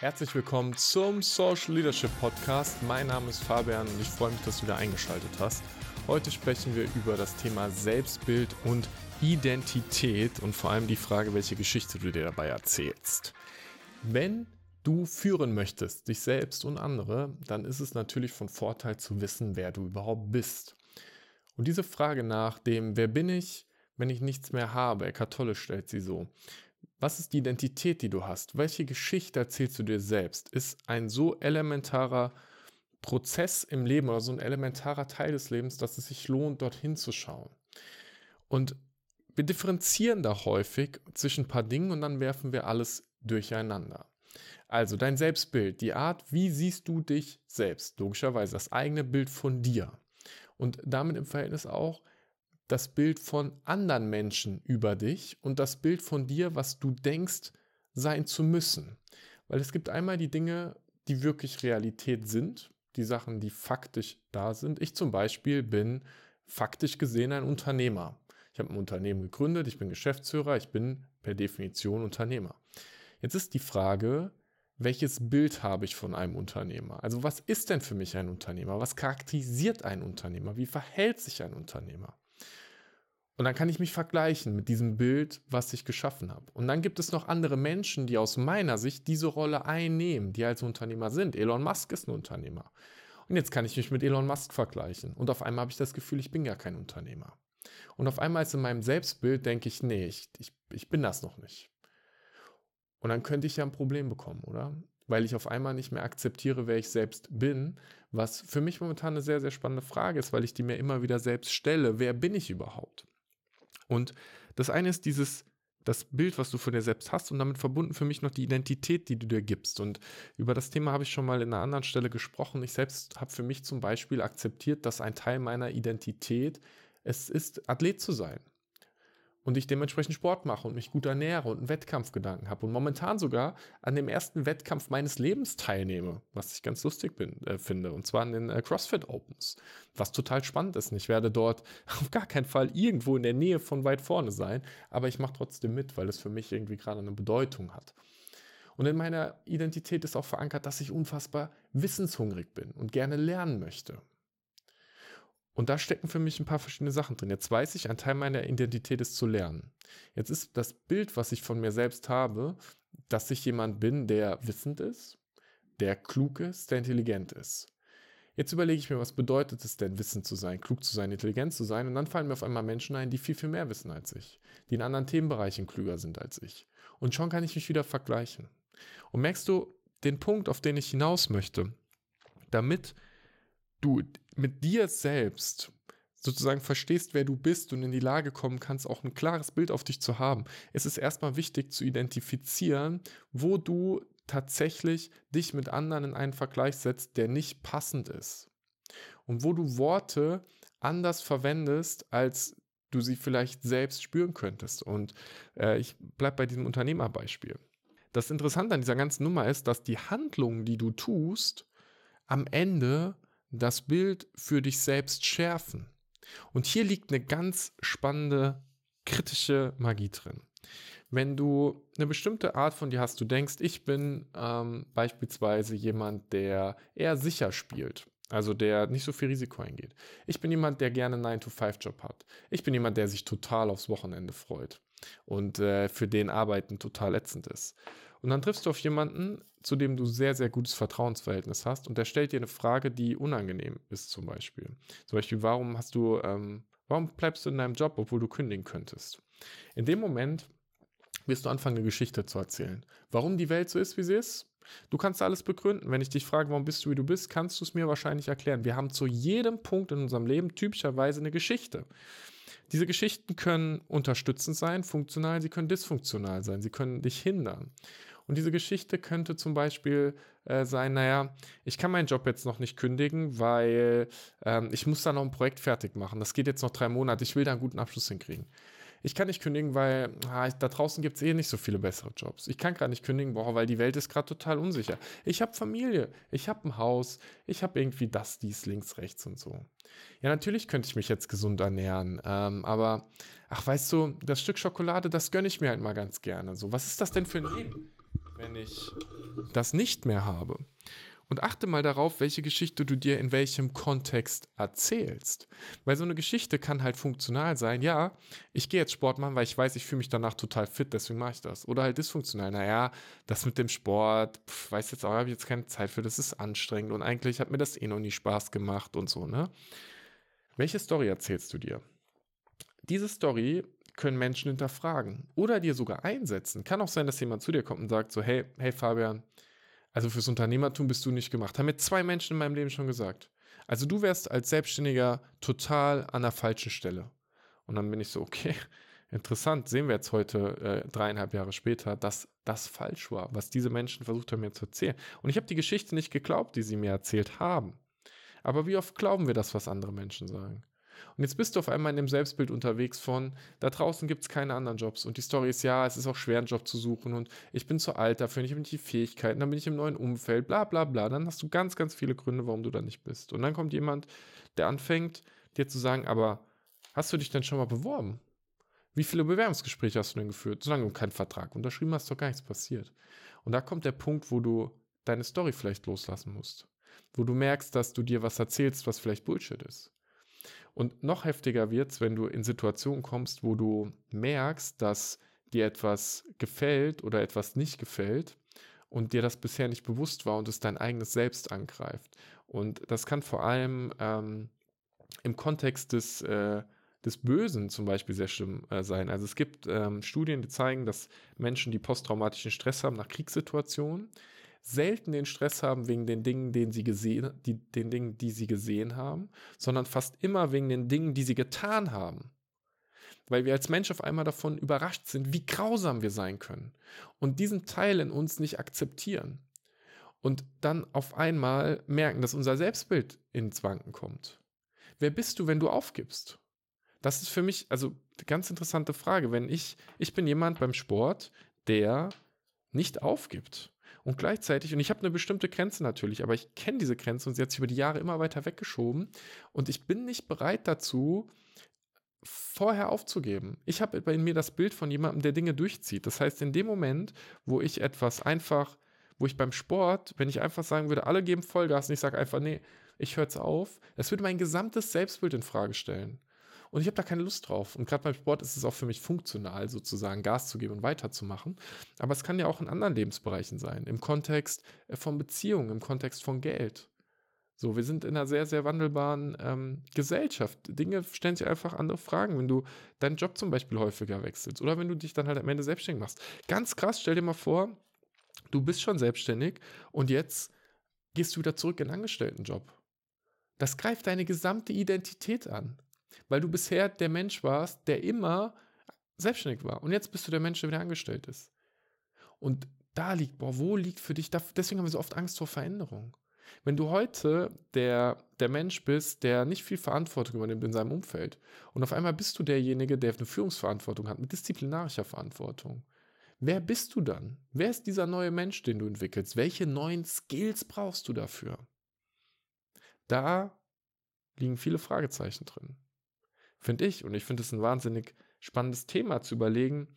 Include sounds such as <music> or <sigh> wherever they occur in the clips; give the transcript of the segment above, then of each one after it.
Herzlich willkommen zum Social Leadership Podcast. Mein Name ist Fabian und ich freue mich, dass du wieder eingeschaltet hast. Heute sprechen wir über das Thema Selbstbild und Identität und vor allem die Frage, welche Geschichte du dir dabei erzählst. Wenn du führen möchtest, dich selbst und andere, dann ist es natürlich von Vorteil zu wissen, wer du überhaupt bist. Und diese Frage nach dem, wer bin ich, wenn ich nichts mehr habe, Eckart Tolle stellt sie so. Was ist die Identität, die du hast? Welche Geschichte erzählst du dir selbst? Ist ein so elementarer Prozess im Leben oder so ein elementarer Teil des Lebens, dass es sich lohnt, dorthin zu schauen. Und wir differenzieren da häufig zwischen ein paar Dingen und dann werfen wir alles durcheinander. Also dein Selbstbild, die Art, wie siehst du dich selbst, logischerweise das eigene Bild von dir und damit im Verhältnis auch das Bild von anderen Menschen über dich und das Bild von dir, was du denkst sein zu müssen. Weil es gibt einmal die Dinge, die wirklich Realität sind, die Sachen, die faktisch da sind. Ich zum Beispiel bin faktisch gesehen ein Unternehmer. Ich habe ein Unternehmen gegründet, ich bin Geschäftsführer, ich bin per Definition Unternehmer. Jetzt ist die Frage, welches Bild habe ich von einem Unternehmer? Also was ist denn für mich ein Unternehmer? Was charakterisiert ein Unternehmer? Wie verhält sich ein Unternehmer? Und dann kann ich mich vergleichen mit diesem Bild, was ich geschaffen habe. Und dann gibt es noch andere Menschen, die aus meiner Sicht diese Rolle einnehmen, die als Unternehmer sind. Elon Musk ist ein Unternehmer. Und jetzt kann ich mich mit Elon Musk vergleichen. Und auf einmal habe ich das Gefühl, ich bin gar kein Unternehmer. Und auf einmal ist in meinem Selbstbild, denke ich, nee, ich, ich, ich bin das noch nicht. Und dann könnte ich ja ein Problem bekommen, oder? Weil ich auf einmal nicht mehr akzeptiere, wer ich selbst bin, was für mich momentan eine sehr, sehr spannende Frage ist, weil ich die mir immer wieder selbst stelle. Wer bin ich überhaupt? Und das eine ist dieses, das Bild, was du von dir selbst hast und damit verbunden für mich noch die Identität, die du dir gibst. Und über das Thema habe ich schon mal in einer anderen Stelle gesprochen. Ich selbst habe für mich zum Beispiel akzeptiert, dass ein Teil meiner Identität es ist, Athlet zu sein und ich dementsprechend Sport mache und mich gut ernähre und einen Wettkampfgedanken habe und momentan sogar an dem ersten Wettkampf meines Lebens teilnehme, was ich ganz lustig bin, äh, finde, und zwar an den äh, CrossFit Opens, was total spannend ist. ich werde dort <laughs> auf gar keinen Fall irgendwo in der Nähe von weit vorne sein, aber ich mache trotzdem mit, weil es für mich irgendwie gerade eine Bedeutung hat. Und in meiner Identität ist auch verankert, dass ich unfassbar wissenshungrig bin und gerne lernen möchte. Und da stecken für mich ein paar verschiedene Sachen drin. Jetzt weiß ich, ein Teil meiner Identität ist zu lernen. Jetzt ist das Bild, was ich von mir selbst habe, dass ich jemand bin, der wissend ist, der klug ist, der intelligent ist. Jetzt überlege ich mir, was bedeutet es denn, wissend zu sein, klug zu sein, intelligent zu sein? Und dann fallen mir auf einmal Menschen ein, die viel, viel mehr wissen als ich, die in anderen Themenbereichen klüger sind als ich. Und schon kann ich mich wieder vergleichen. Und merkst du den Punkt, auf den ich hinaus möchte? Damit du mit dir selbst sozusagen verstehst, wer du bist und in die Lage kommen kannst, auch ein klares Bild auf dich zu haben, ist es erstmal wichtig zu identifizieren, wo du tatsächlich dich mit anderen in einen Vergleich setzt, der nicht passend ist. Und wo du Worte anders verwendest, als du sie vielleicht selbst spüren könntest. Und äh, ich bleibe bei diesem Unternehmerbeispiel. Das Interessante an dieser ganzen Nummer ist, dass die Handlungen, die du tust, am Ende das Bild für dich selbst schärfen. Und hier liegt eine ganz spannende kritische Magie drin. Wenn du eine bestimmte Art von dir hast, du denkst, ich bin ähm, beispielsweise jemand, der eher sicher spielt, also der nicht so viel Risiko eingeht. Ich bin jemand, der gerne einen 9-to-5-Job hat. Ich bin jemand, der sich total aufs Wochenende freut und äh, für den Arbeiten total ätzend ist. Und dann triffst du auf jemanden, zu dem du sehr, sehr gutes Vertrauensverhältnis hast und der stellt dir eine Frage, die unangenehm ist zum Beispiel. Zum Beispiel, warum hast du, ähm, warum bleibst du in deinem Job, obwohl du kündigen könntest? In dem Moment wirst du anfangen, eine Geschichte zu erzählen. Warum die Welt so ist, wie sie ist? Du kannst alles begründen. Wenn ich dich frage, warum bist du, wie du bist, kannst du es mir wahrscheinlich erklären. Wir haben zu jedem Punkt in unserem Leben typischerweise eine Geschichte. Diese Geschichten können unterstützend sein, funktional, sie können dysfunktional sein, sie können dich hindern. Und diese Geschichte könnte zum Beispiel äh, sein, naja, ich kann meinen Job jetzt noch nicht kündigen, weil ähm, ich muss da noch ein Projekt fertig machen. Das geht jetzt noch drei Monate, ich will da einen guten Abschluss hinkriegen. Ich kann nicht kündigen, weil ah, da draußen gibt es eh nicht so viele bessere Jobs. Ich kann gerade nicht kündigen, boah, weil die Welt ist gerade total unsicher. Ich habe Familie, ich habe ein Haus, ich habe irgendwie das, dies, links, rechts und so. Ja, natürlich könnte ich mich jetzt gesund ernähren, ähm, aber ach, weißt du, das Stück Schokolade, das gönne ich mir halt mal ganz gerne. So, was ist das denn für ein Leben? wenn ich das nicht mehr habe? Und achte mal darauf, welche Geschichte du dir in welchem Kontext erzählst. Weil so eine Geschichte kann halt funktional sein. Ja, ich gehe jetzt Sport machen, weil ich weiß, ich fühle mich danach total fit, deswegen mache ich das. Oder halt dysfunktional. Naja, das mit dem Sport, pf, weiß jetzt auch, habe ich jetzt keine Zeit für, das ist anstrengend und eigentlich hat mir das eh noch nie Spaß gemacht und so, ne? Welche Story erzählst du dir? Diese Story können Menschen hinterfragen oder dir sogar einsetzen. Kann auch sein, dass jemand zu dir kommt und sagt so, hey, hey Fabian, also fürs Unternehmertum bist du nicht gemacht. Haben mir zwei Menschen in meinem Leben schon gesagt. Also du wärst als Selbstständiger total an der falschen Stelle. Und dann bin ich so, okay, <laughs> interessant, sehen wir jetzt heute, äh, dreieinhalb Jahre später, dass das falsch war, was diese Menschen versucht haben mir zu erzählen. Und ich habe die Geschichte nicht geglaubt, die sie mir erzählt haben. Aber wie oft glauben wir das, was andere Menschen sagen? Und jetzt bist du auf einmal in dem Selbstbild unterwegs von, da draußen gibt es keine anderen Jobs. Und die Story ist, ja, es ist auch schwer, einen Job zu suchen und ich bin zu alt dafür, ich habe nicht die Fähigkeiten, dann bin ich im neuen Umfeld, bla bla bla. Dann hast du ganz, ganz viele Gründe, warum du da nicht bist. Und dann kommt jemand, der anfängt, dir zu sagen, aber hast du dich denn schon mal beworben? Wie viele Bewerbungsgespräche hast du denn geführt? Solange du keinen Vertrag unterschrieben hast, ist doch gar nichts passiert. Und da kommt der Punkt, wo du deine Story vielleicht loslassen musst. Wo du merkst, dass du dir was erzählst, was vielleicht Bullshit ist. Und noch heftiger wird es, wenn du in Situationen kommst, wo du merkst, dass dir etwas gefällt oder etwas nicht gefällt und dir das bisher nicht bewusst war und es dein eigenes Selbst angreift. Und das kann vor allem ähm, im Kontext des, äh, des Bösen zum Beispiel sehr schlimm äh, sein. Also es gibt ähm, Studien, die zeigen, dass Menschen, die posttraumatischen Stress haben nach Kriegssituationen, selten den Stress haben wegen den Dingen, den sie gesehen, die, den Dingen, die sie gesehen haben, sondern fast immer wegen den Dingen, die sie getan haben. Weil wir als Mensch auf einmal davon überrascht sind, wie grausam wir sein können und diesen Teil in uns nicht akzeptieren. Und dann auf einmal merken, dass unser Selbstbild ins Wanken kommt. Wer bist du, wenn du aufgibst? Das ist für mich also eine ganz interessante Frage. Wenn ich, ich bin jemand beim Sport, der nicht aufgibt. Und gleichzeitig, und ich habe eine bestimmte Grenze natürlich, aber ich kenne diese Grenze und sie hat sich über die Jahre immer weiter weggeschoben. Und ich bin nicht bereit dazu, vorher aufzugeben. Ich habe in mir das Bild von jemandem, der Dinge durchzieht. Das heißt, in dem Moment, wo ich etwas einfach, wo ich beim Sport, wenn ich einfach sagen würde, alle geben Vollgas und ich sage einfach, nee, ich höre jetzt auf, das würde mein gesamtes Selbstbild in Frage stellen. Und ich habe da keine Lust drauf. Und gerade beim Sport ist es auch für mich funktional, sozusagen Gas zu geben und weiterzumachen. Aber es kann ja auch in anderen Lebensbereichen sein. Im Kontext äh, von Beziehungen, im Kontext von Geld. So, wir sind in einer sehr, sehr wandelbaren ähm, Gesellschaft. Dinge stellen sich einfach andere Fragen, wenn du deinen Job zum Beispiel häufiger wechselst oder wenn du dich dann halt am Ende selbstständig machst. Ganz krass, stell dir mal vor, du bist schon selbstständig und jetzt gehst du wieder zurück in einen Angestelltenjob. Das greift deine gesamte Identität an weil du bisher der Mensch warst, der immer selbstständig war. Und jetzt bist du der Mensch, der wieder angestellt ist. Und da liegt, boah, wo liegt für dich, deswegen haben wir so oft Angst vor Veränderung. Wenn du heute der, der Mensch bist, der nicht viel Verantwortung übernimmt in seinem Umfeld und auf einmal bist du derjenige, der eine Führungsverantwortung hat, mit disziplinarischer Verantwortung. Wer bist du dann? Wer ist dieser neue Mensch, den du entwickelst? Welche neuen Skills brauchst du dafür? Da liegen viele Fragezeichen drin finde ich. Und ich finde es ein wahnsinnig spannendes Thema zu überlegen,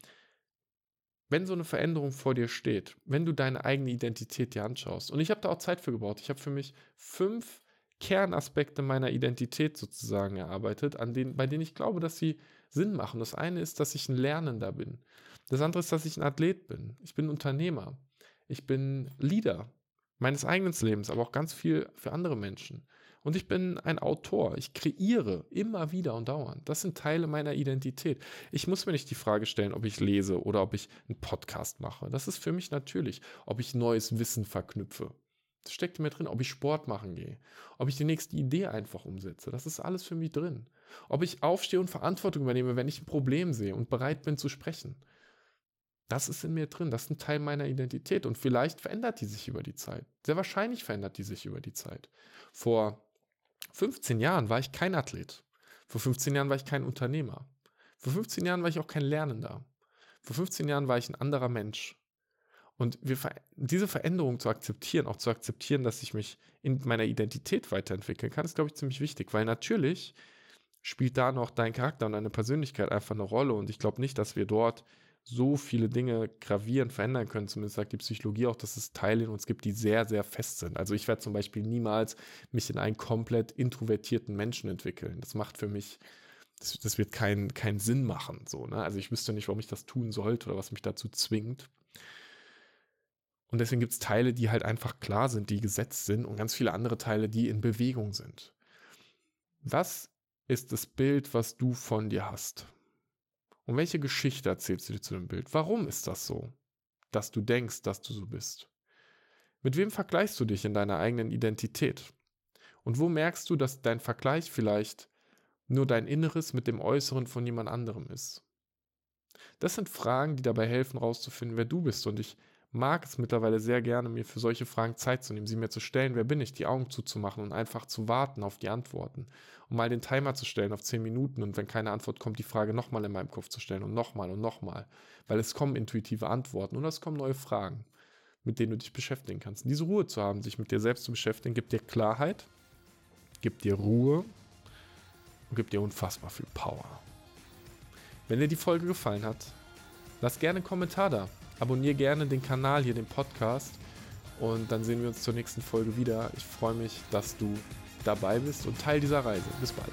wenn so eine Veränderung vor dir steht, wenn du deine eigene Identität dir anschaust. Und ich habe da auch Zeit für gebraucht. Ich habe für mich fünf Kernaspekte meiner Identität sozusagen erarbeitet, an denen, bei denen ich glaube, dass sie Sinn machen. Das eine ist, dass ich ein Lernender bin. Das andere ist, dass ich ein Athlet bin. Ich bin Unternehmer. Ich bin Leader meines eigenen Lebens, aber auch ganz viel für andere Menschen. Und ich bin ein Autor. Ich kreiere immer wieder und dauernd. Das sind Teile meiner Identität. Ich muss mir nicht die Frage stellen, ob ich lese oder ob ich einen Podcast mache. Das ist für mich natürlich. Ob ich neues Wissen verknüpfe. Das steckt mir drin. Ob ich Sport machen gehe. Ob ich die nächste Idee einfach umsetze. Das ist alles für mich drin. Ob ich aufstehe und Verantwortung übernehme, wenn ich ein Problem sehe und bereit bin zu sprechen. Das ist in mir drin, das ist ein Teil meiner Identität und vielleicht verändert die sich über die Zeit. Sehr wahrscheinlich verändert die sich über die Zeit. Vor 15 Jahren war ich kein Athlet. Vor 15 Jahren war ich kein Unternehmer. Vor 15 Jahren war ich auch kein Lernender. Vor 15 Jahren war ich ein anderer Mensch. Und wir, diese Veränderung zu akzeptieren, auch zu akzeptieren, dass ich mich in meiner Identität weiterentwickeln kann, ist, glaube ich, ziemlich wichtig, weil natürlich spielt da noch dein Charakter und deine Persönlichkeit einfach eine Rolle. Und ich glaube nicht, dass wir dort so viele Dinge gravierend verändern können. Zumindest sagt die Psychologie auch, dass es Teile in uns gibt, die sehr, sehr fest sind. Also ich werde zum Beispiel niemals mich in einen komplett introvertierten Menschen entwickeln. Das macht für mich, das, das wird keinen keinen Sinn machen. So, ne? Also ich wüsste nicht, warum ich das tun sollte oder was mich dazu zwingt. Und deswegen gibt es Teile, die halt einfach klar sind, die gesetzt sind und ganz viele andere Teile, die in Bewegung sind. Was ist das Bild, was du von dir hast? Und welche Geschichte erzählst du dir zu dem Bild? Warum ist das so, dass du denkst, dass du so bist? Mit wem vergleichst du dich in deiner eigenen Identität? Und wo merkst du, dass dein Vergleich vielleicht nur dein Inneres mit dem Äußeren von jemand anderem ist? Das sind Fragen, die dabei helfen, herauszufinden, wer du bist. Und ich mag es mittlerweile sehr gerne, mir für solche Fragen Zeit zu nehmen, sie mir zu stellen, wer bin ich, die Augen zuzumachen und einfach zu warten auf die Antworten. Und mal den Timer zu stellen auf 10 Minuten und wenn keine Antwort kommt, die Frage nochmal in meinem Kopf zu stellen und nochmal und nochmal. Weil es kommen intuitive Antworten und es kommen neue Fragen, mit denen du dich beschäftigen kannst. Und diese Ruhe zu haben, sich mit dir selbst zu beschäftigen, gibt dir Klarheit, gibt dir Ruhe und gibt dir unfassbar viel Power. Wenn dir die Folge gefallen hat, lass gerne einen Kommentar da Abonniere gerne den Kanal hier, den Podcast. Und dann sehen wir uns zur nächsten Folge wieder. Ich freue mich, dass du dabei bist und Teil dieser Reise. Bis bald.